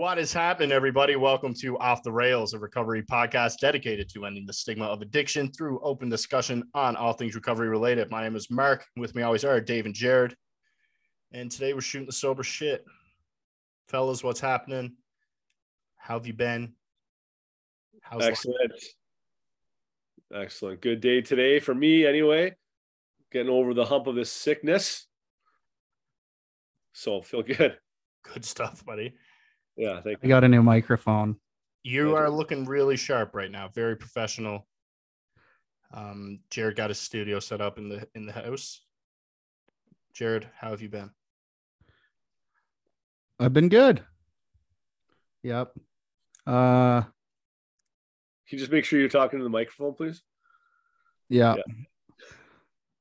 What is happening, everybody? Welcome to Off the Rails, a recovery podcast dedicated to ending the stigma of addiction through open discussion on all things recovery related. My name is Mark. With me always are Dave and Jared. And today we're shooting the sober shit. Fellas, what's happening? How have you been? How's Excellent. Life? Excellent. Good day today for me, anyway. Getting over the hump of this sickness. So feel good. Good stuff, buddy. Yeah, I got a new microphone. You are looking really sharp right now. Very professional. Um, Jared got his studio set up in the in the house. Jared, how have you been? I've been good. Yep. Uh Can you just make sure you're talking to the microphone, please? Yeah. yeah.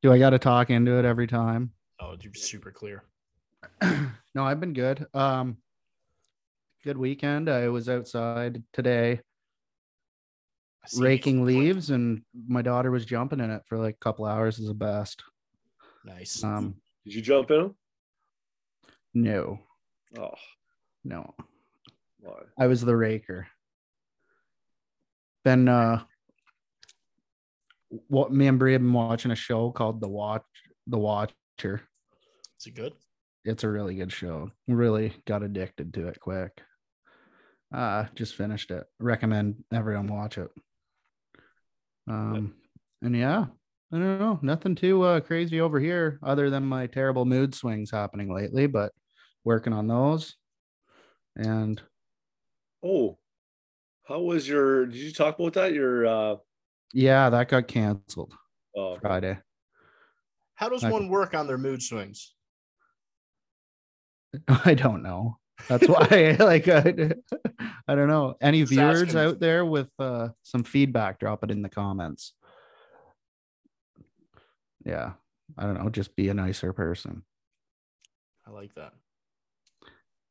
Do I got to talk into it every time? Oh, you're super clear. no, I've been good. Um good weekend. I was outside today raking leaves and my daughter was jumping in it for like a couple hours is the best. Nice. Um did you jump in? No. Oh. No. Why? I was the raker. Been uh what me and Brie have been watching a show called The Watch The Watcher. Is it good? It's a really good show. Really got addicted to it quick. Uh just finished it. Recommend everyone watch it. Um yeah. and yeah, I don't know, nothing too uh, crazy over here other than my terrible mood swings happening lately, but working on those. And oh, how was your did you talk about that? Your uh yeah, that got canceled oh, Friday. How does one work on their mood swings? I don't know. That's why, like, I, I don't know. Any viewers out there with uh, some feedback, drop it in the comments. Yeah, I don't know. Just be a nicer person. I like that.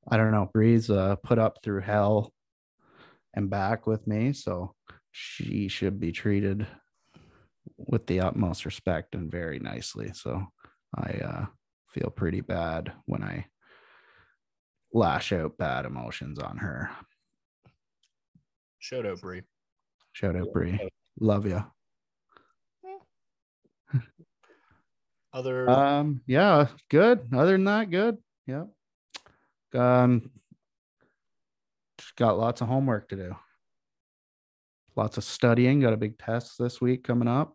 I don't know. Breeze uh, put up through hell and back with me, so she should be treated with the utmost respect and very nicely. So I uh, feel pretty bad when I lash out bad emotions on her. Shout out, Brie. Shout out, Brie. Love you. Other um, yeah, good. Other than that, good. Yep. Um, just got lots of homework to do. Lots of studying. Got a big test this week coming up.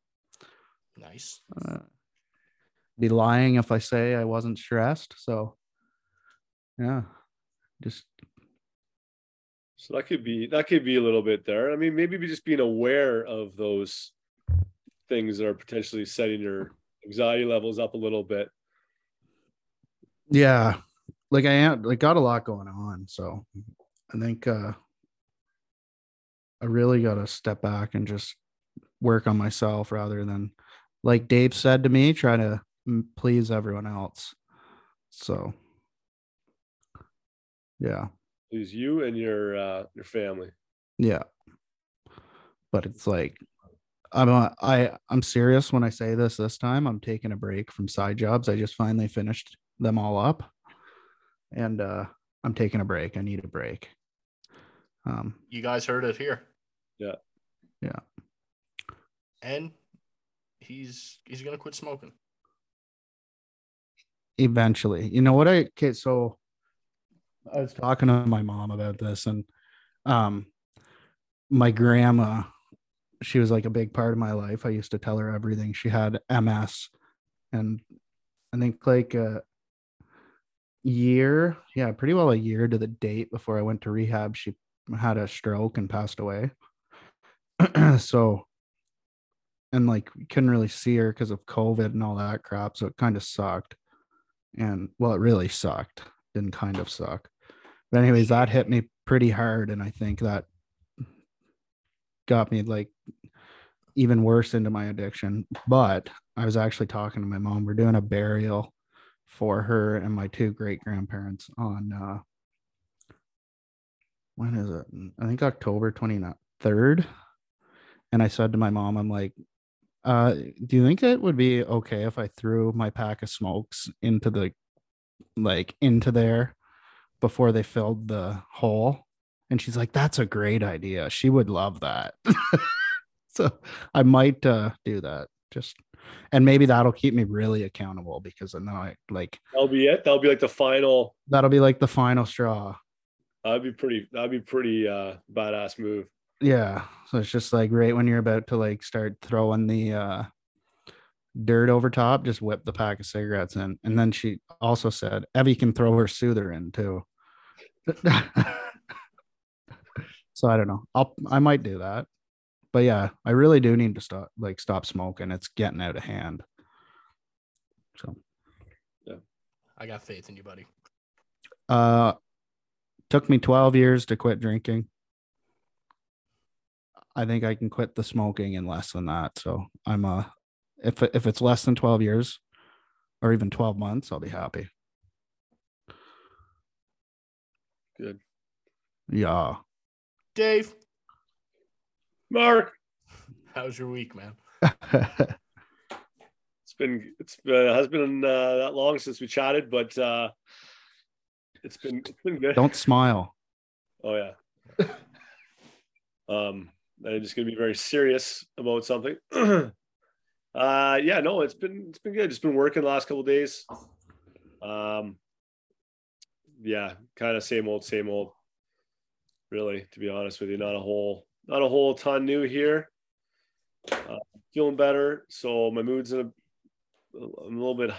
Nice. Uh, be lying if I say I wasn't stressed. So, yeah, just so that could be that could be a little bit there. I mean, maybe just being aware of those things that are potentially setting your anxiety levels up a little bit. Yeah, like I am like got a lot going on, so I think uh I really got to step back and just work on myself rather than like Dave said to me, try to please everyone else. So yeah. Please you and your uh your family. Yeah. But it's like I'm a, I I'm serious when I say this this time. I'm taking a break from side jobs. I just finally finished them all up. And uh I'm taking a break. I need a break. Um you guys heard it here. Yeah. Yeah. And he's he's gonna quit smoking. Eventually. You know what I okay, so I was talking to my mom about this and um my grandma she was like a big part of my life. I used to tell her everything. She had MS and I think like a year, yeah, pretty well a year to the date before I went to rehab, she had a stroke and passed away. so and like couldn't really see her because of COVID and all that crap. So it kind of sucked. And well, it really sucked. Didn't kind of suck. But anyways, that hit me pretty hard, and I think that got me like even worse into my addiction. But I was actually talking to my mom. We're doing a burial for her and my two great grandparents on uh when is it? I think October 23rd. And I said to my mom, I'm like, uh, do you think it would be okay if I threw my pack of smokes into the like into there before they filled the hole And she's like, that's a great idea. She would love that. so I might uh, do that. Just and maybe that'll keep me really accountable because then I like That'll be it. That'll be like the final. that'll be like the final straw. That'd be pretty. That'd be pretty uh, badass move. Yeah. So it's just like right when you're about to like start throwing the uh dirt over top, just whip the pack of cigarettes in. And then she also said Evie can throw her soother in too. so I don't know. I'll I might do that. But yeah, I really do need to stop like stop smoking. It's getting out of hand. So yeah. I got faith in you, buddy. uh took me 12 years to quit drinking. I think I can quit the smoking in less than that. So I'm uh if if it's less than 12 years or even 12 months, I'll be happy. Good. Yeah. Dave, Mark, how's your week, man? it's been it's been, it has been uh, that long since we chatted, but uh, it's been it's been good. Don't smile. Oh yeah. um, I'm just gonna be very serious about something. uh, yeah, no, it's been it's been good. It's been working the last couple days. Um, yeah, kind of same old, same old. Really, to be honest with you, not a whole not a whole ton new here. Uh, feeling better, so my mood's in a I'm a little bit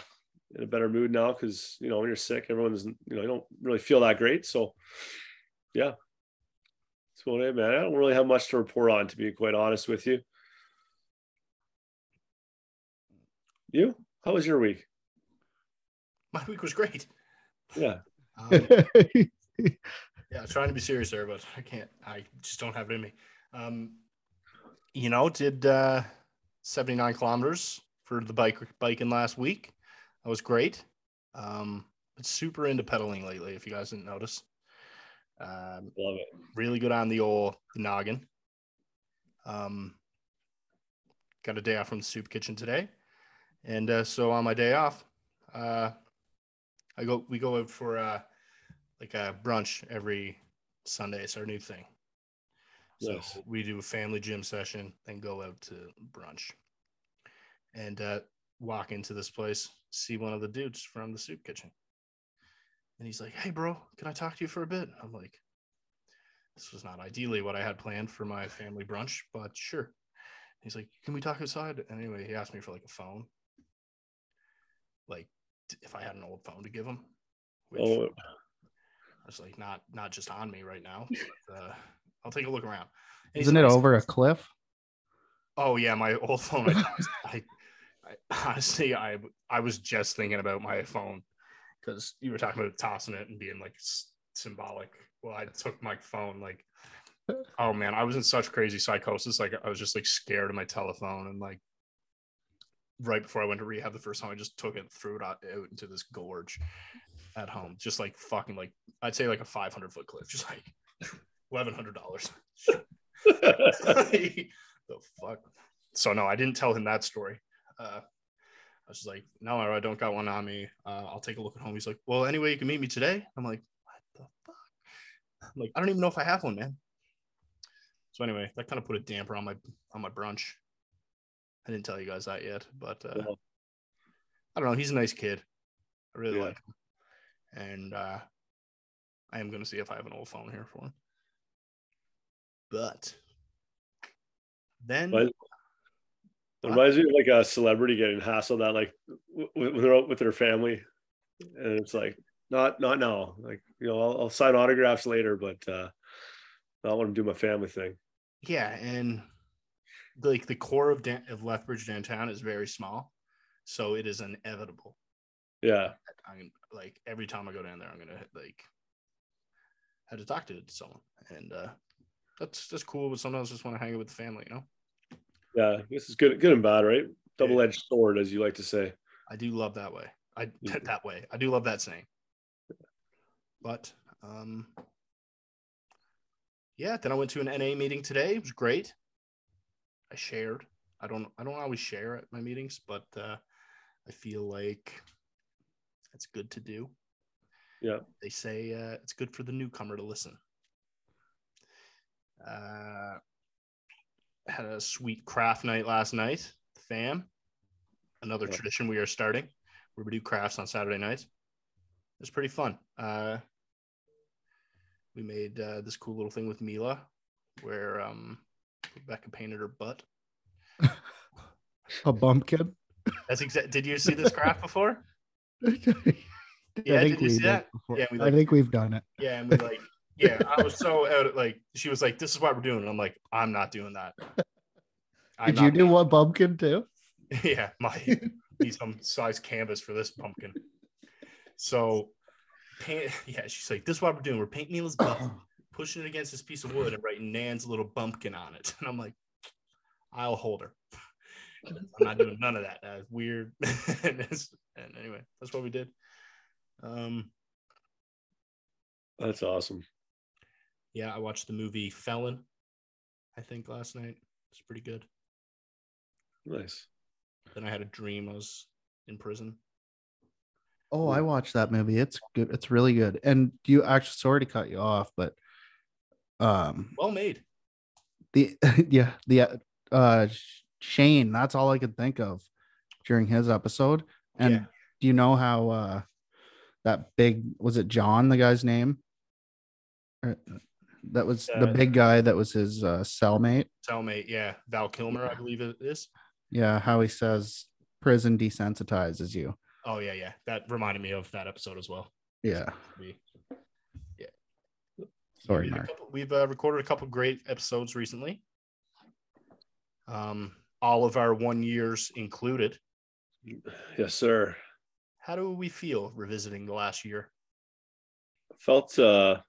in a better mood now because you know when you're sick, everyone's you know you don't really feel that great. So yeah, that's about it, man. I don't really have much to report on, to be quite honest with you. You? How was your week? My week was great. Yeah. Um, yeah, trying to be serious there, but I can't. I just don't have it in me. Um, you know, did uh, 79 kilometers for the bike biking last week. That was great. Um, but super into pedaling lately. If you guys didn't notice, um, Love it. really good on the old noggin. Um, got a day off from the soup kitchen today, and uh, so on my day off, uh, I go we go out for uh, like a brunch every Sunday. It's our new thing. So Nice. we do a family gym session, then go out to brunch, and uh, walk into this place, see one of the dudes from the soup kitchen, and he's like, "Hey, bro, can I talk to you for a bit?" I'm like, "This was not ideally what I had planned for my family brunch, but sure." He's like, "Can we talk outside?" And anyway, he asked me for like a phone, like if I had an old phone to give him. Which Oh, I was like, "Not, not just on me right now. but, uh, I'll take a look around." And Isn't it over a cliff? Oh yeah, my old phone. I, I, I honestly, I I was just thinking about my phone because you were talking about tossing it and being like s- symbolic. Well, I took my phone like, oh man, I was in such crazy psychosis. Like I was just like scared of my telephone and like right before I went to rehab the first time, I just took it, threw it out, out into this gorge at home, just like fucking like I'd say like a 500 foot cliff, just like eleven hundred dollars. the fuck? So no, I didn't tell him that story. Uh, I was just like, no, I don't got one on me. Uh, I'll take a look at home. He's like, well, anyway, you can meet me today. I'm like, what the fuck? I'm like, I don't even know if I have one, man. So anyway, that kind of put a damper on my on my brunch. I didn't tell you guys that yet, but uh, Well. I don't know. He's a nice kid. I really Yeah. like him, and uh, I am going to see if I have an old phone here for him. But then But- It reminds me of like a celebrity getting hassled at like when they're out with their family, and it's like not not now. Like you know, I'll, I'll sign autographs later, but uh, not when I'm doing my family thing. Yeah, and like the core of Dan- of Lethbridge downtown is very small, so it is inevitable. Yeah, I'm like every time I go down there, I'm gonna like have to talk to someone, and uh that's that's cool. But sometimes I just want to hang out with the family, you know. yeah. This is good, good and bad, right? Double edged sword, as you like to say. I do love that way. I that way. I do love that saying. But um yeah, then I went to an NA meeting today. It was great. I shared. I don't I don't always share at my meetings, but uh I feel like it's good to do. Yeah. They say uh, it's good for the newcomer to listen. Uh, had a sweet craft night last night. Fam, another Yeah. tradition we are starting where we do crafts on Saturday nights. It's pretty fun. Uh, we made uh, this cool little thing with Mila where um, Rebecca painted her butt. A bumpkin. That's exact. Did you see this craft before? I Yeah, think did you we see did that? Yeah, we like, I think we've done it. Yeah, and we like, yeah, I was so out. Of, like, she was like, "This is what we're doing," and I'm like, "I'm not doing that." I'm Did you do one bumpkin too? yeah, my need some size canvas for this pumpkin. So, paint. Yeah, she's like, "This is what we're doing. We're painting Mila's butt, pushing it against this piece of wood, and writing Nan's little bumpkin on it." And I'm like, "I'll hold her." I'm not doing none of that. That's weird. And, anyway, that's what we did. Um, That's awesome. yeah, I watched the movie Felon. I think last night. It's pretty good. Nice. Then I had a dream I was in prison. Oh, I watched that movie. It's good. It's really good. And you actually sorry to cut you off, but um Well made. the yeah, the uh Shane, that's all I could think of during his episode. And Yeah. do you know how uh that big was it John, the guy's name? Or- That was the Uh, big guy that was his uh cellmate. Cellmate, yeah. Val Kilmer, I believe it is. Yeah, how he says prison desensitizes you. Oh yeah, yeah. That reminded me of that episode as well. Yeah. We, Sorry, we had a Mark. couple- we've uh, recorded a couple great episodes recently. Um, all of our one years included. Yes, sir. How do we feel revisiting the last year? Felt uh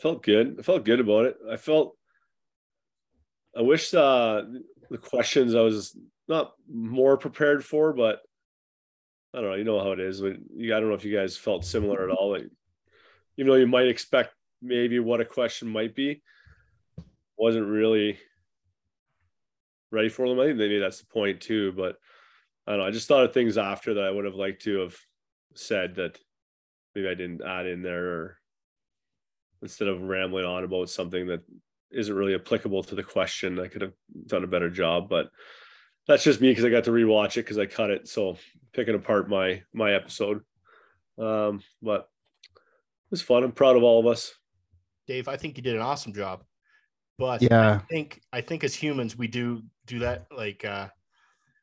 felt good. I felt good about it. I felt I wish uh the questions I was not more prepared for, but I don't know, you know how it is. When you I don't know if you guys felt similar at all. Like, even though you might expect maybe what a question might be, wasn't really ready for them. I think maybe that's the point too. But I don't know. I just thought of things after that I would have liked to have said that maybe I didn't add in there or instead of rambling on about something that isn't really applicable to the question, I could have done a better job. But that's just me because I got to rewatch it because I cut it. So picking apart my my episode. Um, but it was fun. I'm proud of all of us. Dave, I think you did an awesome job. But Yeah. I think I think as humans we do do that like uh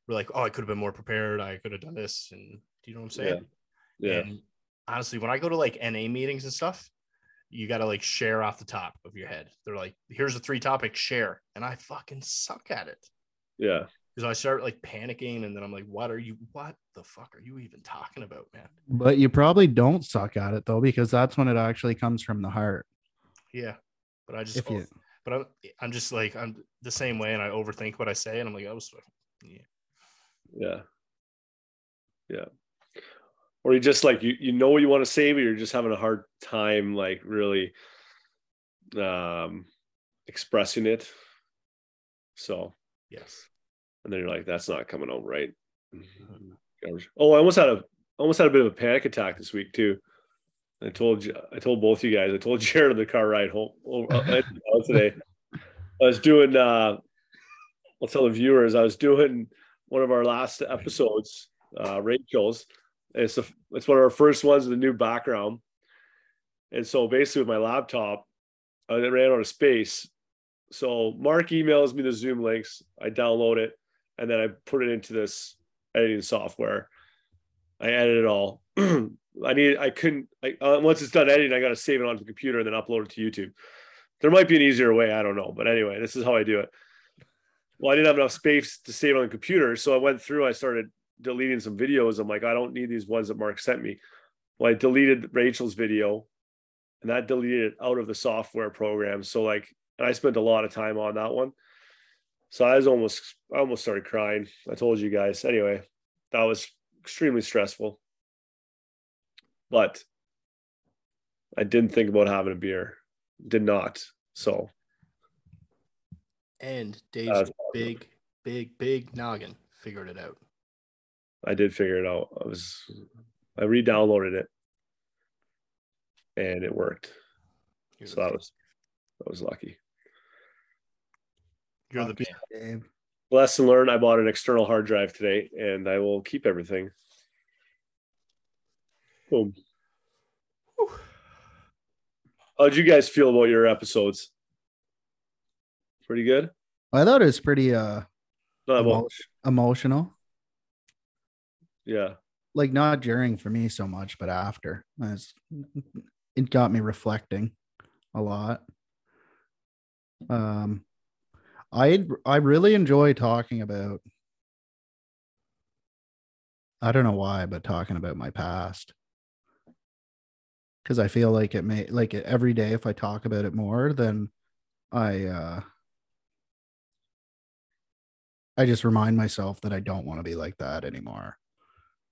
we're like, oh, I could have been more prepared. I could have done this. And do you know what I'm saying? Yeah. And honestly, when I go to like NA meetings and stuff, you got to like share off the top of your head. They're like, here's the three topics, share. And I fucking suck at it Yeah. because I start like panicking and then I'm like, what are you, what the fuck are you even talking about, man? But you probably don't suck at it though, because that's when it actually comes from the heart. Yeah. But I just, If you but I'm, I'm just like, I'm the same way and I overthink what I say. And I'm like, oh, I was, yeah. Yeah. Yeah. Or you just like you you know what you want to say, but you're just having a hard time like really um expressing it. So Yes. and then you're like, that's not coming out right. Oh, I almost had a almost had a bit of a panic attack this week too. I told you, I told both you guys, I told Jared on the car ride home over, uh, today. I was doing, uh, I'll tell the viewers, I was doing one of our last episodes, uh, Rachel's. It's it's one of our first ones with a new background. And so basically with my laptop, I ran out of space. So Mark emails me the Zoom links. I download it and then I put it into this editing software. I edit it all. I need. I couldn't. I, uh, once it's done editing, I got to save it onto the computer and then upload it to YouTube. There might be an easier way. I don't know. But anyway, this is how I do it. Well, I didn't have enough space to save on the computer, so I went through. I started deleting some videos. I'm like, I don't need these ones that Mark sent me. Well, I deleted Rachel's video, and that deleted it out of the software program. So like, I spent a lot of time on that one. So I was almost, I almost started crying. I told you guys. Anyway, that was extremely stressful. But I didn't think about having a beer. Did not. So And Dave's Uh, big, big, big noggin figured it out. I did figure it out. I was, I re-downloaded it, and it worked. Here's So that was that was lucky. You're the Fuck best. Dave. Lesson learned. I bought an external hard drive today, and I will keep everything. Boom. How'd you guys feel about your episodes? Pretty good. I thought it was pretty uh emo- emotional. yeah. Like not during for me so much, but after. It's- It got me reflecting a lot. Um I I really enjoy talking about I don't know why, but talking about my past. Cause I feel like it may like every day if I talk about it more, then I uh I just remind myself that I don't want to be like that anymore.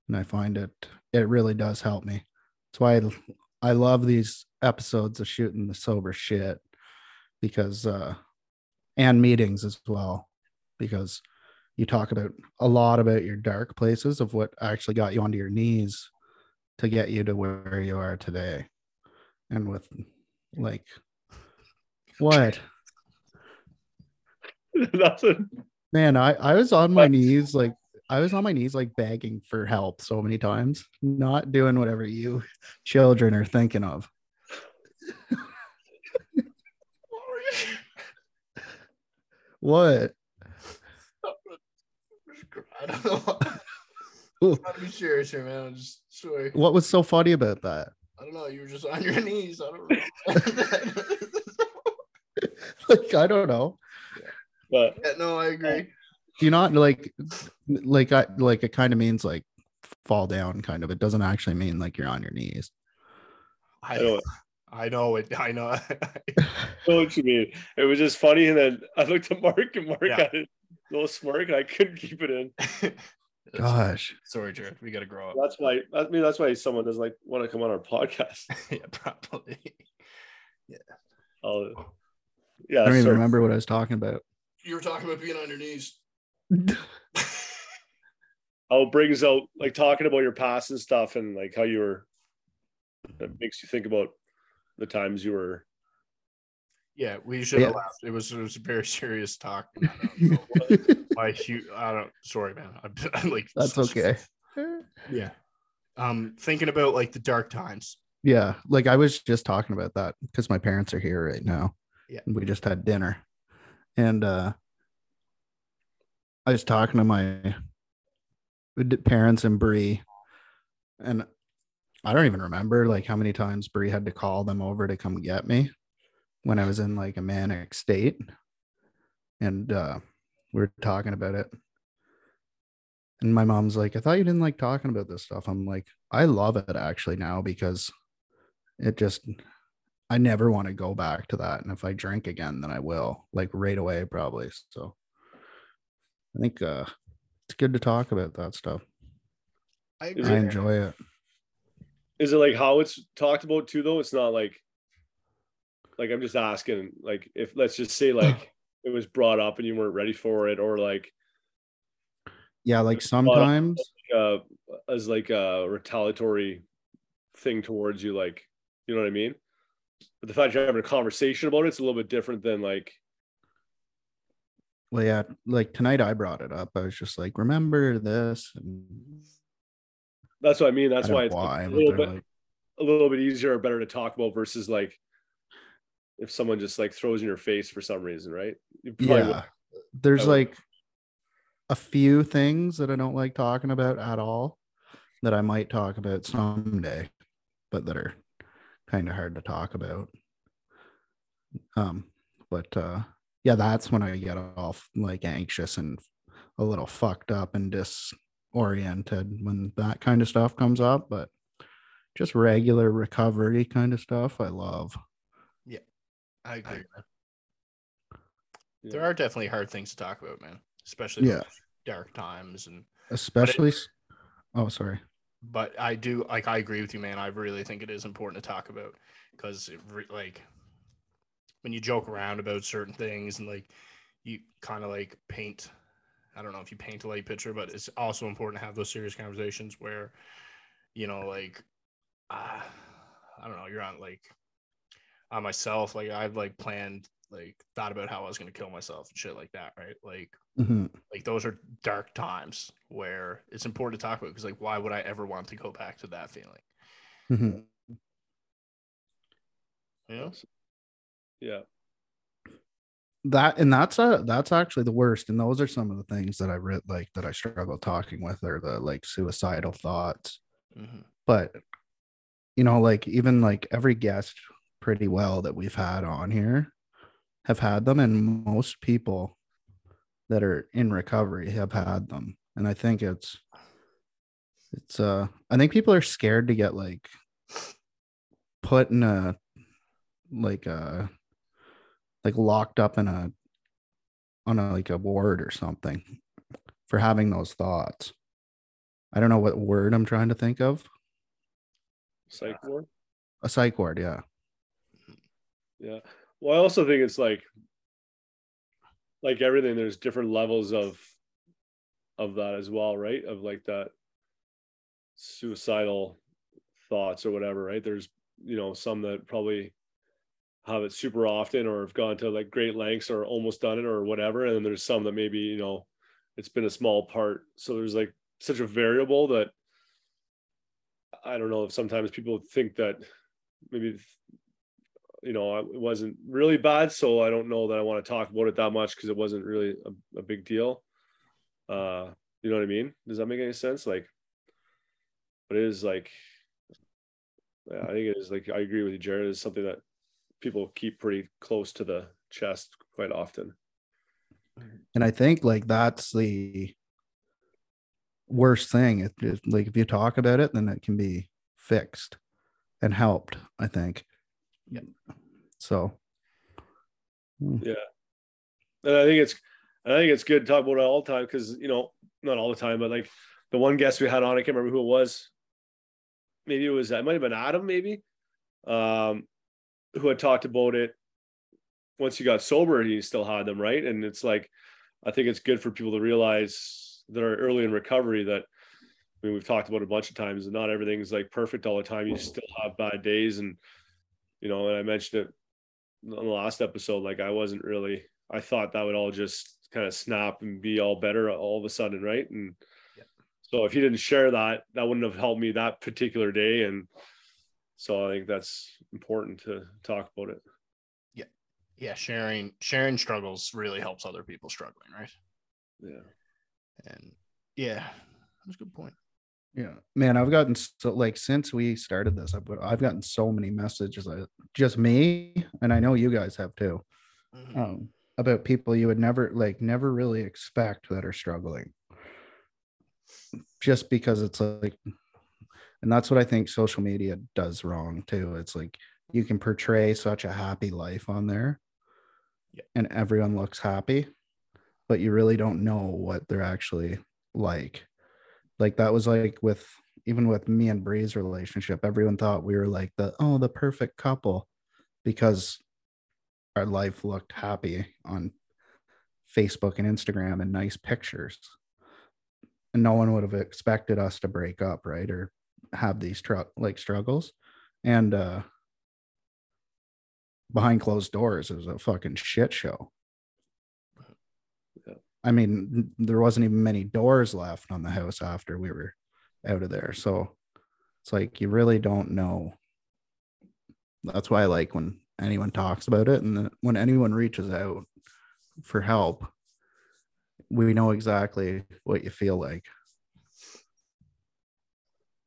And I find it it really does help me. That's why I, I love these episodes of shooting the sober shit because uh and meetings as well because you talk about a lot about your dark places of what actually got you onto your knees to get you to where you are today. And with like what? Nothing. Man, I I was on my knees like I was on my knees like begging for help so many times, not doing whatever you children are thinking of. What? I don't know. I'm be serious here, man. I'm just sorry. What was so funny about that? I don't know. You were just on your knees. I don't know. Like I don't know. But yeah, no, I agree. Do you not like like I like it kind of means like fall down kind of. It doesn't actually mean like you're on your knees. I I, don't I know it. I know. know what you mean. It was just funny, and then I looked at Mark, and Mark Yeah. had a little smirk, and I couldn't keep it in. Gosh. Sorry, Jared. We got to grow up. That's why. I mean, that's why someone doesn't like want to come on our podcast. yeah, probably. Yeah. Oh, yeah. I don't even sorry. remember what I was talking about. You were talking about being on your knees. oh, it brings out like talking about your past and stuff and like how you were that makes you think about the times you were Yeah, we should have Yeah. laughed. It was it was a very serious talk. My huge. I don't. Sorry, man. I'm, I'm like. That's okay. Yeah. Um, thinking about like the dark times. Yeah, like I was just talking about that because my parents are here right now. Yeah. We just had dinner. And uh I was talking to my parents and Bree and I don't even remember like how many times Bree had to call them over to come get me when I was in like a manic state. And uh we were talking about it. And my mom's like, I thought you didn't like talking about this stuff. I'm like, I love it actually now because it just I never want to go back to that. And if I drink again, then I will, like right away, probably. So I think uh it's good to talk about that stuff. I Is I enjoy it. is it like how it's talked about too though it's not like like i'm just asking like if let's just say like it was brought up and you weren't ready for it or like Yeah, like sometimes uh as like a retaliatory thing towards you like you know what i mean but the fact you're having a conversation about it, it's a little bit different than like well, yeah, like tonight I brought it up. I was just like, remember this? And that's what i mean that's I why it's why, a little bit like, a little bit easier or better to talk about versus like if someone just like throws in your face for some reason right yeah. would- There's like a few things that I don't like talking about at all that I might talk about someday, but that are kind of hard to talk about. Um, but uh yeah, that's when I get all like anxious and a little fucked up and disoriented when that kind of stuff comes up. But just regular recovery kind of stuff, I love. Yeah, I agree. man. Yeah. There are definitely hard things to talk about, man. Especially Yeah. dark times and Especially, s- oh, sorry. But I do like I agree with you, man. I really think it is important to talk about because re- like when you joke around about certain things and like you kind of like paint. I don't know if you paint a light picture, but it's also important to have those serious conversations where, you know, like, uh, I don't know, you're on like, on myself. Like I've like planned, like thought about how I was gonna kill myself and shit like that, right? Like Mhm. like those are dark times where it's important to talk about because like why would I ever want to go back to that feeling? Mhm. You know? Yeah. that and that's a that's actually the worst and those are some of the things that i read like that i struggle talking with are the like suicidal thoughts Mhm. but you know like even like every guest pretty well that we've had on here have had them and most people that are in recovery have had them and i think it's it's uh i think people are scared to get like put in a like a like locked up in a on a like a ward or something for having those thoughts i don't know what word i'm trying to think of Psych ward. a psych ward yeah Yeah. Well, I also think it's like like everything, there's different levels of of that as well, right? Of like that suicidal thoughts or whatever, right? There's you know some that probably have it super often or have gone to like great lengths or almost done it or whatever. And then there's some that maybe, you know, it's been a small part. So there's like such a variable that I don't know if sometimes people think that maybe you know it wasn't really bad so i don't know that i want to talk about it that much because it wasn't really a, a big deal. Uh you know what i mean? Does that make any sense? Like but it is like yeah, i think it is like i agree with you jared. It's something that people keep pretty close to the chest quite often. And i think like that's the worst thing. It is like if you talk about it then it can be fixed and helped i think Yeah. so Yeah, and i think it's i think it's good to talk about it all the time because you know not all the time but like the one guest we had on i can't remember who it was maybe it was it might have been adam maybe um who had talked about it once he got sober he still had them right and it's like i think it's good for people to realize that are early in recovery that I mean, we've talked about it a bunch of times, and not everything's like perfect all the time. You still have bad days, and you know, and I mentioned it on the last episode. Like, I wasn't really. I thought that would all just kind of snap and be all better all of a sudden, right? And Yeah. so, if he didn't share that, that wouldn't have helped me that particular day. And so, I think that's important to talk about it. Yeah. Yeah, sharing sharing struggles really helps other people struggling, right? Yeah. And yeah, that's a good point. Yeah man i've gotten so like since we started this i've, I've gotten so many messages uh, just me and i know you guys have too Mhm. um, about people you would never like never really expect that are struggling just because it's like and that's what i think social media does wrong too it's like you can portray such a happy life on there Yeah. and everyone looks happy but you really don't know what they're actually like like that was like with even with me and bree's relationship everyone thought we were like the oh the perfect couple because our life looked happy on Facebook and Instagram and nice pictures. And no one would have expected us to break up, right? Or have these tr- like struggles. And uh behind closed doors it was a fucking shit show. Yeah. I mean, there wasn't even many doors left on the house after we were out of there. So it's like you really don't know. That's why I like when anyone talks about it and then when anyone reaches out for help, we know exactly what you feel like.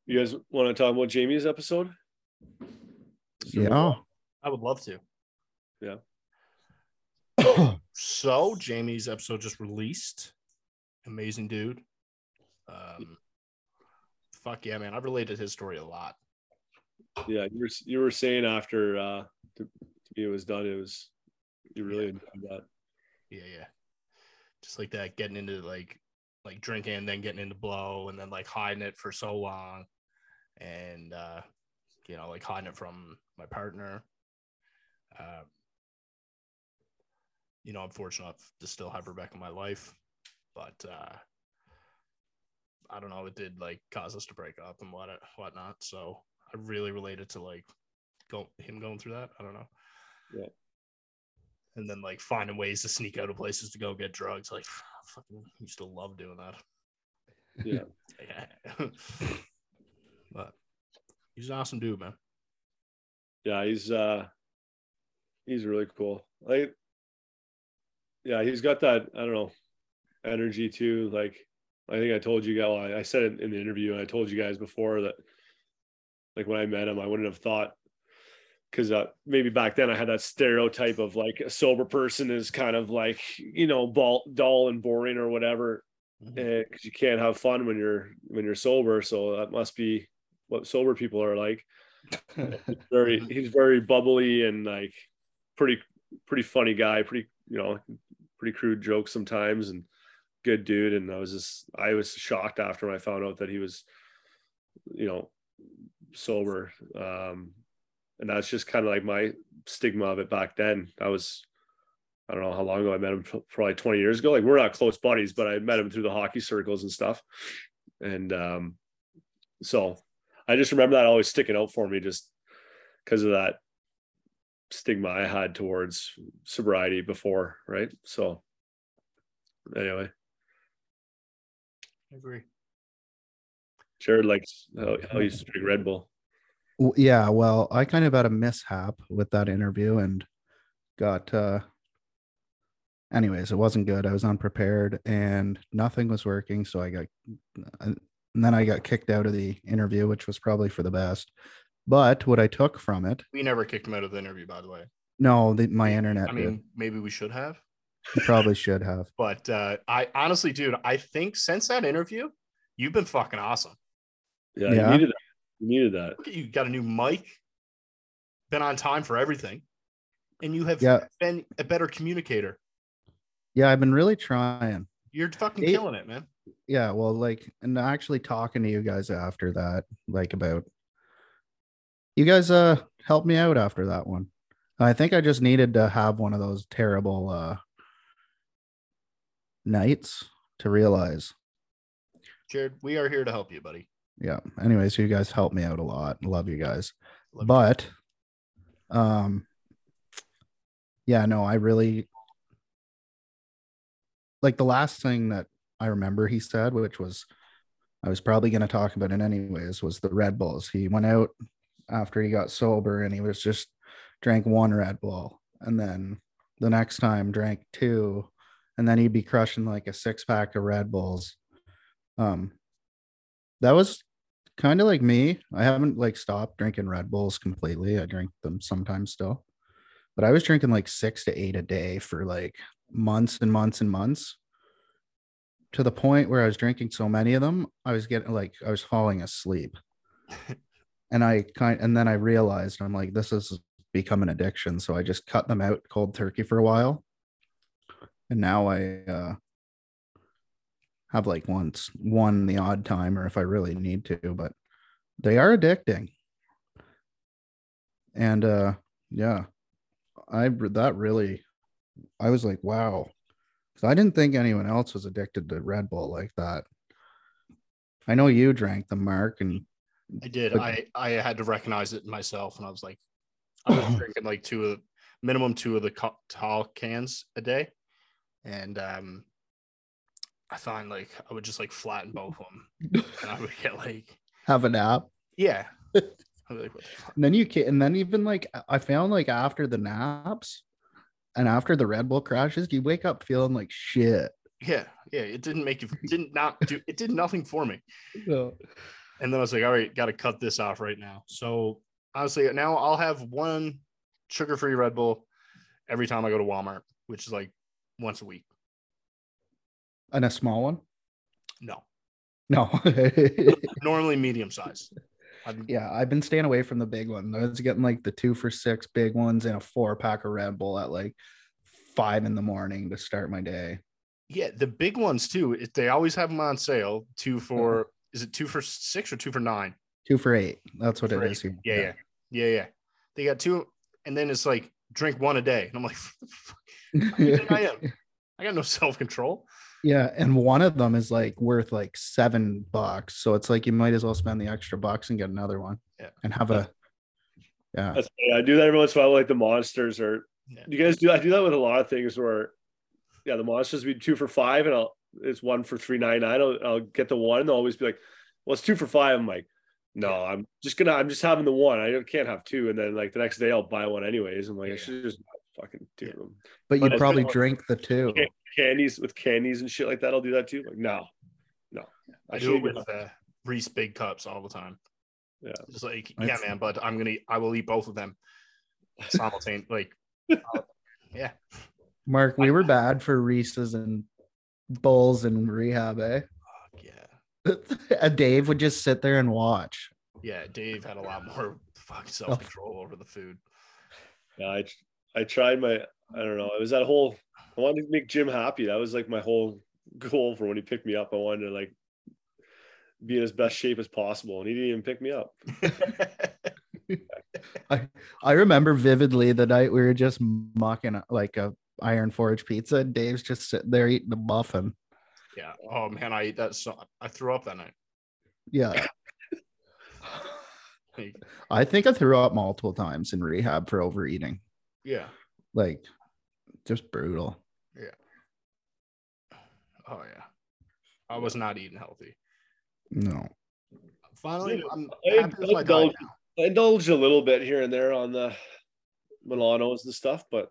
You guys want to talk about Jamie's episode? Yeah. I would love to. Yeah. So Jamie's episode just released. Amazing dude. Um, fuck yeah, man. I've related his story a lot. Yeah, you were you were saying after uh to, to me it was done, it was you really enjoyed that. Yeah, yeah. Just like that, getting into like like drinking and then getting into blow and then like hiding it for so long. And uh, you know, like hiding it from my partner. Uh, you know, I'm fortunate enough to still have Rebecca in my life. But uh I don't know, it did like cause us to break up and what whatnot. So I really related to like go him going through that. I don't know. Yeah. And then like finding ways to sneak out of places to go get drugs. Like I fucking used to love doing that. Yeah. Yeah. but he's an awesome dude, man. Yeah, he's uh he's really cool. Like yeah, he's got that, I don't know, energy too. Like I think I told you guys well, I, said it in the interview and I told you guys before that like when I met him, I wouldn't have thought because uh, maybe back then I had that stereotype of like a sober person is kind of like you know ball, dull and boring or whatever because Mm-hmm. you can't have fun when you're when you're sober. So that must be what sober people are like. Very, he's very bubbly and like pretty, pretty funny guy. Pretty, you know, pretty crude jokes sometimes, and good dude. And I was just, I was shocked after I found out that he was, you know, sober. Um, and that's just kind of like my stigma of it back then. I was I don't know how long ago I met him, probably 20 years ago. Like we're not close buddies, but I met him through the hockey circles and stuff. And um, so I just remember that always sticking out for me just because of that stigma I had towards sobriety before, right? So anyway, I agree. Jared likes how, how he used to drink Red Bull. Yeah well i kind of had a mishap with that interview and got uh anyways it wasn't good i was unprepared and nothing was working so i got and then i got kicked out of the interview which was probably for the best but what i took from it We never kicked him out of the interview, by the way. no the, my internet I did. mean, maybe we should have. You probably should have But uh, I honestly, dude, I think since that interview, you've been fucking awesome. Yeah, Yeah. you needed that. You needed that. Look at you, got a new mic, been on time for everything, and you have Yeah. been a better communicator. yeah i've been really trying You're fucking Hey- killing it, man. yeah well like and actually talking to you guys after that like about you guys uh helped me out after that one. I think i just needed to have one of those terrible uh nights to realize. Jared, we are here to help you, buddy. yeah. Anyways you guys helped me out a lot. Love you guys. Love you. but um yeah no i really like the last thing that i remember he said which was i was probably going to talk about it anyways was the red bulls. He went out after he got sober and he was just drank one red bull and then the next time drank two and then he'd be crushing like a six pack of red bulls um that was kind of like me. I haven't like stopped drinking Red Bulls completely. I drink them sometimes still, but I was drinking like six to eight a day for like months and months and months to the point where I was drinking so many of them, I was getting like, I was falling asleep. and I kind and then I realized I'm like, this has become an addiction. So I just cut them out cold turkey for a while. And now I, uh, have like once one the odd time or if I really need to, but they are addicting. And uh yeah, I that really I was like, wow. Cause I didn't think anyone else was addicted to Red Bull like that. I know you drank them, Mark, and I did. I I had to recognize it myself, and I was like, I was drinking like two of the minimum two of the tall cans a day, and um, I find like I would just like flatten both of them, and I would get like, have a nap. yeah. Like, what the fuck? And then you can and then even like I found like after the naps and after the Red Bull crashes, you wake up feeling like shit. Yeah, yeah. It didn't make you. Didn't not do. It did nothing for me. No. And then I was like, all right, got to cut this off right now. So honestly, now I'll have one sugar-free Red Bull every time I go to Walmart, which is like once a week. And a small one? No, No. normally medium size. I'm, yeah, I've been staying away from the big one. I was getting like the two for six big ones and a four pack of Red Bull at like five in the morning to start my day. yeah, the big ones too. They always have them on sale. Two for mm-hmm. Is it two for six or two for nine? Two for eight. That's what For it eight. is here. Yeah, yeah, yeah, yeah. They got two, and then it's like drink one a day, and I'm like, fuck do I am. I got no self control. Yeah, and one of them is like worth like seven bucks. So it's like you might as well spend the extra bucks and get another one. Yeah. And have a Yeah. That's, yeah, I do that every once in a while, like the monsters or Yeah. you guys do I do that with a lot of things where yeah, the monsters be two for five and I'll it's one for three nine nine. I'll, I'll get the one and they'll always be like, Well, it's two for five. I'm like, no, I'm just gonna I'm just having the one. I can't have two. And then like the next day I'll buy one anyways. I'm like, I should just fucking do them. But But you'd probably been- drink the two. Candies with candies and shit like that. I'll do that too. Like, no, no. I do it with uh, Reese big cups all the time. Yeah. Just like, yeah, That's- man, but I'm gonna, I will eat both of them simultaneously. like, uh, yeah, Mark, we were bad for Reese's and Bulls in rehab, eh? Fuck yeah, Dave would just sit there and watch. yeah. Dave had a lot more fucking self control over the food. Yeah, I I tried my I don't know. It was that whole I wanted to make Jim happy. That was like my whole goal for when he picked me up. I wanted to like be in as best shape as possible, and he didn't even pick me up. I I remember vividly the night we were just mocking like a Iron Forge pizza. and Dave's just sitting there eating a muffin. yeah. Oh man, I ate that. So I threw up that night. Yeah. I think I threw up multiple times in rehab for overeating. yeah. Like just brutal. Yeah. Oh yeah. I was not eating healthy. No. Finally, I'm I happy with my diet indulged- now. I indulged a little bit here and there on the Milanos and stuff, but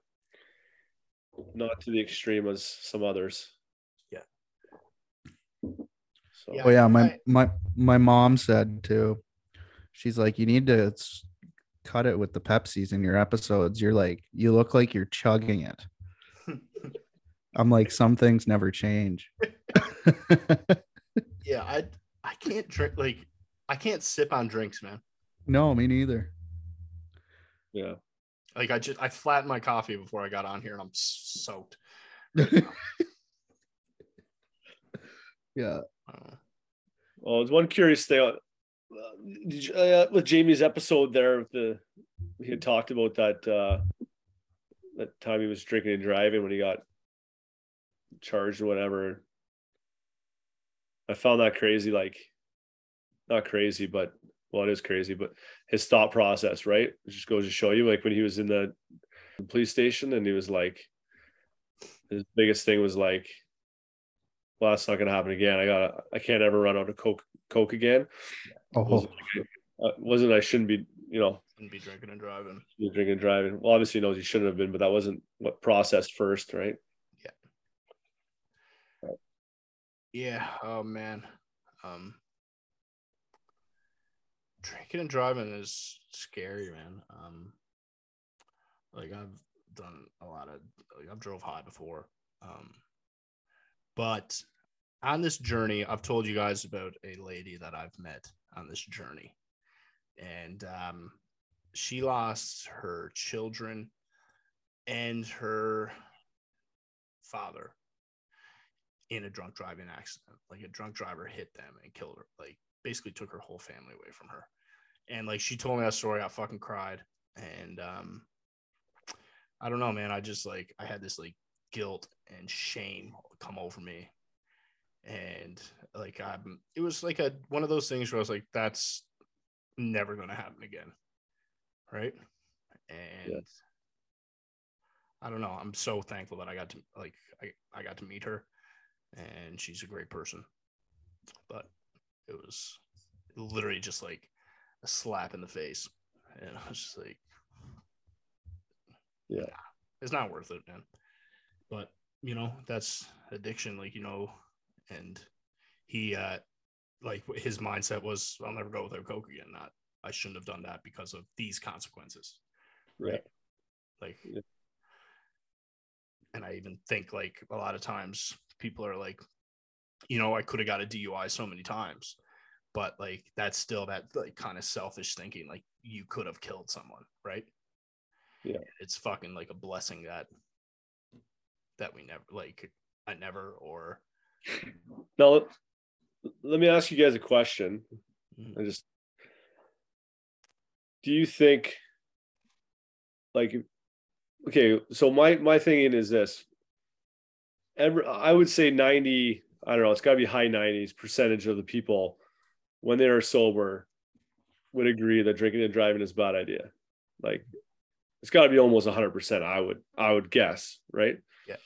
not to the extreme as some others. Yeah. So Yeah. Oh yeah, my I- my my mom said too. She's like, you need to cut it with the Pepsis in your episodes. You're like, you look like you're chugging it. I'm like, some things never change. yeah, I I can't drink like I can't sip on drinks, man. no, me neither. yeah. Like I just I flattened my coffee before I got on here and I'm s- soaked. yeah. Uh, Well, there's one curious thing. Uh, did you, uh, with Jamie's episode there, with the he had talked about that uh, that time he was drinking and driving when he got charged or whatever. I found that crazy. Like, not crazy, but well, it is crazy. But his thought process, right? It just goes to show you, like when he was in the police station and he was like, his biggest thing was like, well, that's not going to happen again. I got, I can't ever run out of coke, coke again. Oh, Wasn't, uh, wasn't I shouldn't be, you know, shouldn't be drinking and driving. drinking and driving. Well, obviously he knows he shouldn't have been, but that wasn't what processed first, right? Yeah. Yeah. Oh man. Um drinking and driving is scary, man. Um like I've done a lot of like I've drove high before. Um but on this journey, I've told you guys about a lady that I've met on this journey. And um she lost her children and her father in a drunk driving accident. Like a drunk driver hit them and killed her. Like basically took her whole family away from her. And like she told me that story, I fucking cried. And um I don't know, man. I just like I had this like guilt and shame come over me. And like I'm it was like a one of those things where I was like, that's never gonna happen again. Right. And Yeah. I don't know. I'm so thankful that I got to like I, I got to meet her and she's a great person. But it was literally just like a slap in the face. And I was just like, Yeah. it's not worth it, man. But, you know, that's addiction, like, you know, and he, uh, like his mindset was, I'll never go without Coke again. Not, I shouldn't have done that because of these consequences. Right. Like, Yeah. and I even think like a lot of times people are like, you know, I could have got a DUI so many times, but like that's still that like kind of selfish thinking. Like you could have killed someone, right? Yeah. It's fucking like a blessing that that we never like I never or Now, let, me ask you guys a question. Mhm. I just, do you think, like, okay, so my my thinking is this. Every, I would say ninety. I don't know. It's got to be high nineties percentage of the people, when they are sober, would agree that drinking and driving is a bad idea. Like it's got to be almost 100%. I would I would guess, right? Yeah.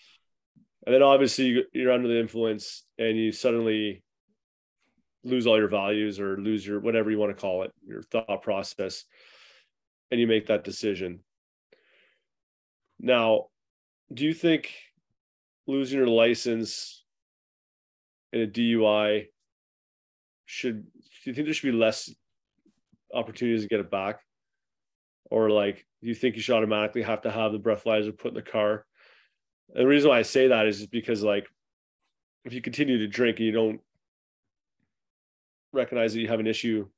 And then obviously you're under the influence and you suddenly lose all your values or lose your whatever you want to call it, your thought process, and you make that decision. Now, do you think losing your license in a DUI should do you think there should be less opportunities to get it back? Or like do you think you should automatically have to have the breathalyzer put in the car? And the reason why I say that is just because like if you continue to drink and you don't recognize that you have an issue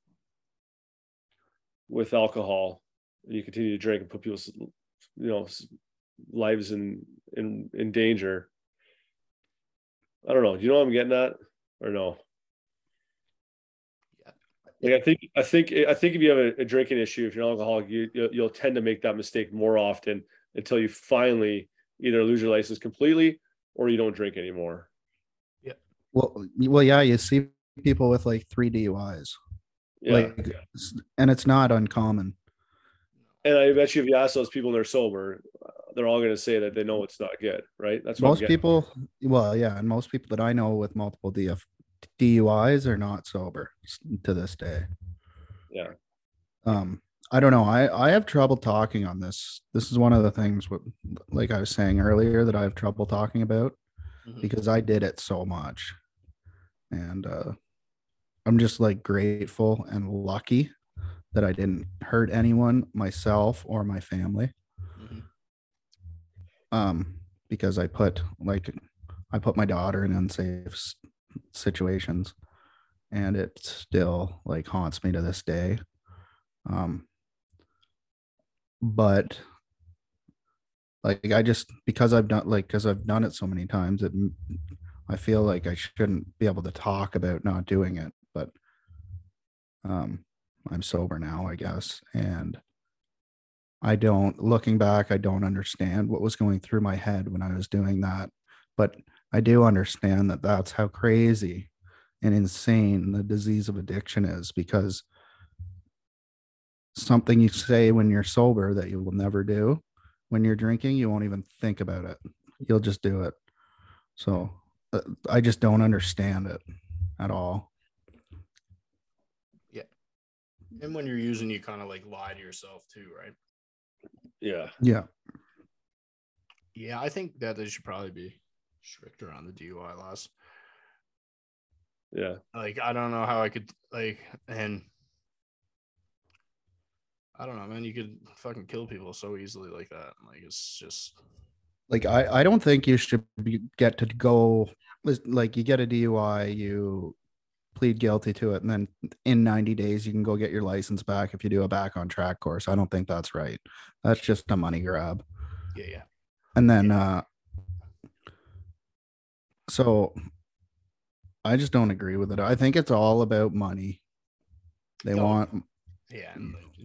with alcohol and you continue to drink and put people's you know lives in in in danger i don't know do you know what i'm getting at or no like I think, I think, I think if you have a, a drinking issue, if you're an alcoholic, you you'll, you'll, tend to make that mistake more often until you finally either lose your license completely or you don't drink anymore. Yeah. Well, well, yeah, you see people with like three DUIs. Yeah. Like, and it's not uncommon. And I bet you if you ask those people and they're sober, they're all going to say that they know it's not good, right? That's most people. Well, yeah, and most people that I know with multiple DF DUIs are not sober to this day. Yeah. Um, I don't know. I I have trouble talking on this. This is one of the things what like I was saying earlier that I have trouble talking about mm-hmm. because I did it so much. And uh I'm just like grateful and lucky that I didn't hurt anyone, myself or my family. Mm-hmm. Um because I put like I put my daughter in unsafe situations and it still like haunts me to this day. Um but like i just because i've done like because i've done it so many times it i feel like i shouldn't be able to talk about not doing it but um i'm sober now i guess. And i don't looking back i don't understand what was going through my head when i was doing that. But I do understand that that's how crazy and insane the disease of addiction is because something you say when you're sober that you will never do when you're drinking you won't even think about it. You'll just do it. So uh, i just don't understand it at all. Yeah. And when you're using you kind of like lie to yourself too right? Yeah. Yeah. Yeah i think that they should probably be stricter on the DUI laws. Yeah. Like I don't know how I could like and I don't know, man. You could fucking kill people so easily like that. Like it's just like I I don't think you should be, get to go like you get a DUI, you plead guilty to it, and then in 90 days you can go get your license back if you do a back on track course. I don't think that's right. That's just a money grab. Yeah, yeah. And then yeah. uh so I just don't agree with it. I think it's all about money. They no. want yeah,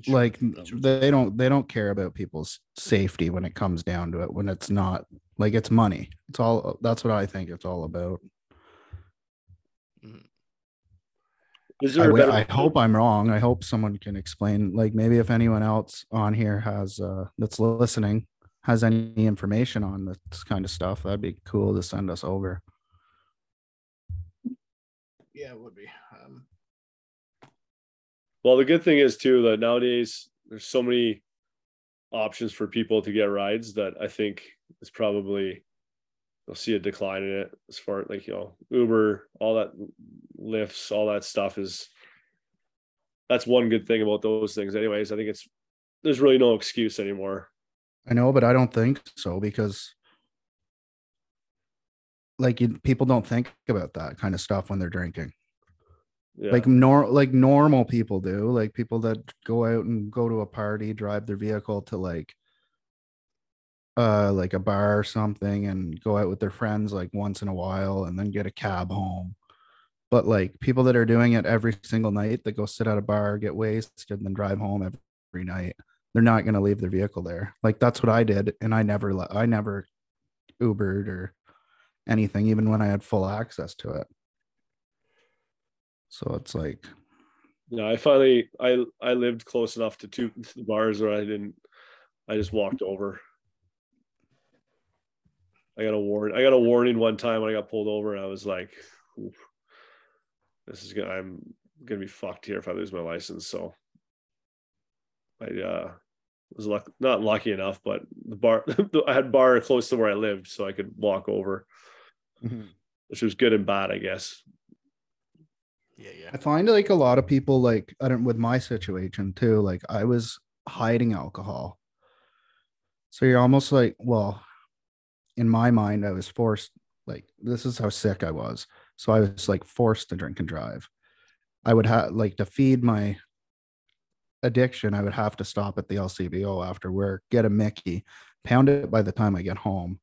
like they don't they don't care about people's safety when it comes down to it when it's not like it's money. It's all that's what I think it's all about. Mm-hmm. Is there I, better- I hope I'm wrong. I hope someone can explain like maybe if anyone else on here has uh that's listening has any information on this kind of stuff, that'd be cool to send us over yeah, it would be. Um, well, the good thing is too that nowadays there's so many options for people to get rides that I think is probably you'll see a decline in it as far like you know Uber, all that Lyfts, all that stuff is. That's one good thing about those things. Anyways, I think it's there's really no excuse anymore. I know, but I don't think so because like you, people don't think about that kind of stuff when they're drinking. Yeah. Like nor like normal people do, like people that go out and go to a party, drive their vehicle to like uh like a bar or something and go out with their friends like once in a while and then get a cab home. But like people that are doing it every single night that go sit at a bar, get wasted, and then drive home every night, they're not going to leave their vehicle there. Like that's what I did, and I never, I never Ubered or anything, even when I had full access to it. So it's like, No, I finally I I lived close enough to two to the bars where I didn't. I just walked over. I got a warning. I got a warning one time when I got pulled over, and I was like, "This is gonna. I'm gonna be fucked here if I lose my license." So I uh, was luck, not lucky enough, but the bar I had bar close to where I lived, so I could walk over, Mm-hmm. which was good and bad, I guess. Yeah, yeah. I find like a lot of people like I don't with my situation too. Like I was hiding alcohol. So you're almost like, well, in my mind, I was forced, like, this is how sick I was. So I was like forced to drink and drive. I would have like to feed my addiction, I would have to stop at the LCBO after work, get a Mickey, pound it by the time I get home.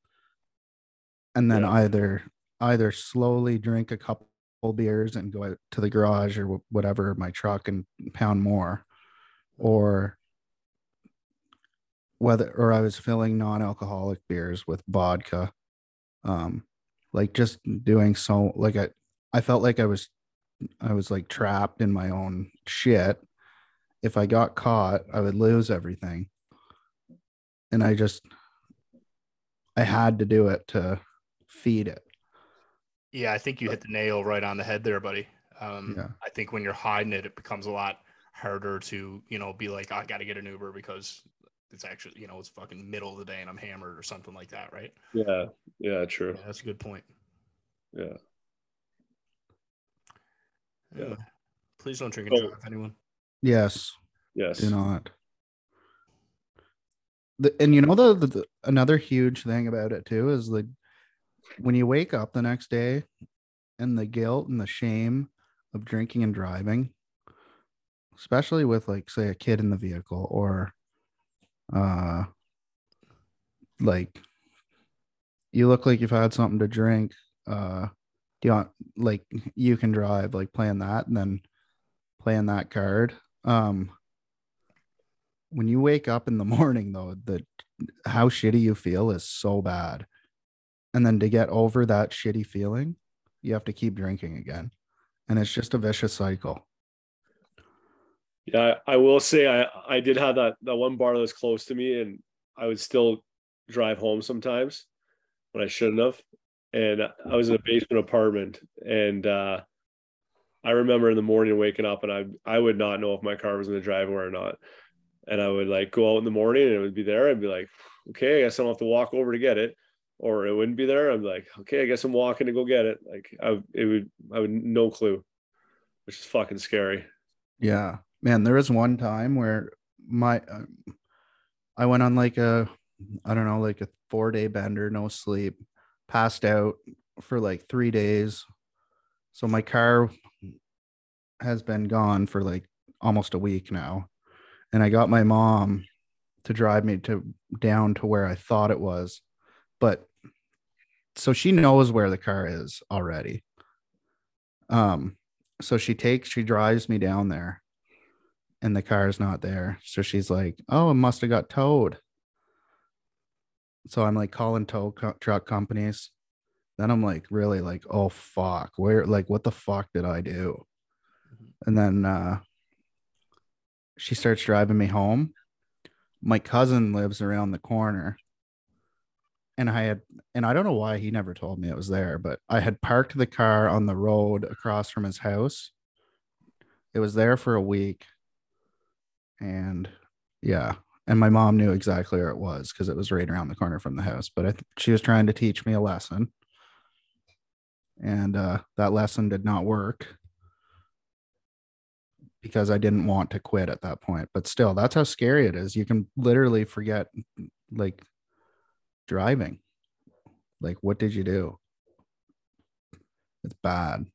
And then Yeah. either either slowly drink a couple beers and go out to the garage or whatever my truck and pound more. Or whether or I was filling non-alcoholic beers with vodka um like just doing so like I I felt like I was I was like trapped in my own shit. If I got caught I would lose everything. And I just I had to do it to feed it Yeah, I think you hit the nail right on the head there, buddy. Um, Yeah. I think when you're hiding it, it becomes a lot harder to, you know, be like, I got to get an Uber because it's actually, you know, it's fucking middle of the day and I'm hammered or something like that, right? Yeah, yeah, true. Yeah, that's a good point. Yeah, Yeah. Uh, please don't drink and So- drive, anyone. yes yes. do not the, and you know the, the, the another huge thing about it too is like when you wake up the next day and the guilt and the shame of drinking and driving especially with like say a kid in the vehicle or uh like you look like you've had something to drink uh do you want like you can drive like playing that and then playing that card. Um when you wake up in the morning though the how shitty you feel is so bad and then to get over that shitty feeling you have to keep drinking again and it's just a vicious cycle Yeah, I will say I I did have that that one bar that was close to me, and I would still drive home sometimes when I shouldn't have. And I was in a basement apartment, and uh, I remember in the morning waking up, and I I would not know if my car was in the driveway or not. And I would like go out in the morning, and it would be there. I'd be like, okay, I guess I don't have to walk over to get it, or it wouldn't be there. I'm like, okay, I guess I'm walking to go get it. Like I it would I would no clue, which is fucking scary. yeah man there was one time where my uh, i went on like a i don't know like a four day bender no sleep passed out for like three days so my car has been gone for like almost a week now and i got my mom to drive me to down to where i thought it was but so she knows where the car is already. Um so she takes she drives me down there and the car's not there. So she's like oh it must have got towed. So i'm like calling tow co- truck companies. Then i'm like really like oh fuck. Where like what the fuck did i do? And then uh she starts driving me home. My cousin lives around the corner and i had and i don't know why he never told me it was there but i had parked the car on the road across from his house. It was there for a week. And yeah and my mom knew exactly where it was because it was right around the corner from the house but th- she was trying to teach me a lesson. And uh, that lesson did not work. Because i didn't want to quit at that point but still that's how scary it is. You can literally forget like driving like what did you do it's bad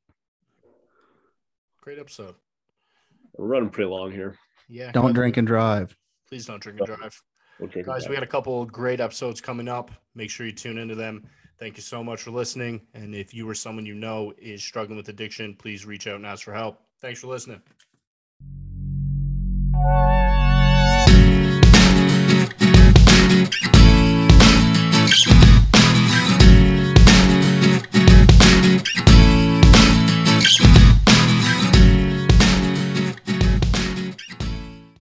Great episode. We're running pretty long here. Yeah. don't drink and drive Please don't drink and drive. We'll drink Guys, it we back. got a couple great episodes coming up. Make sure you tune into them. Thank you so much for listening. And if you or someone you know is struggling with addiction, please reach out and ask for help. Thanks for listening.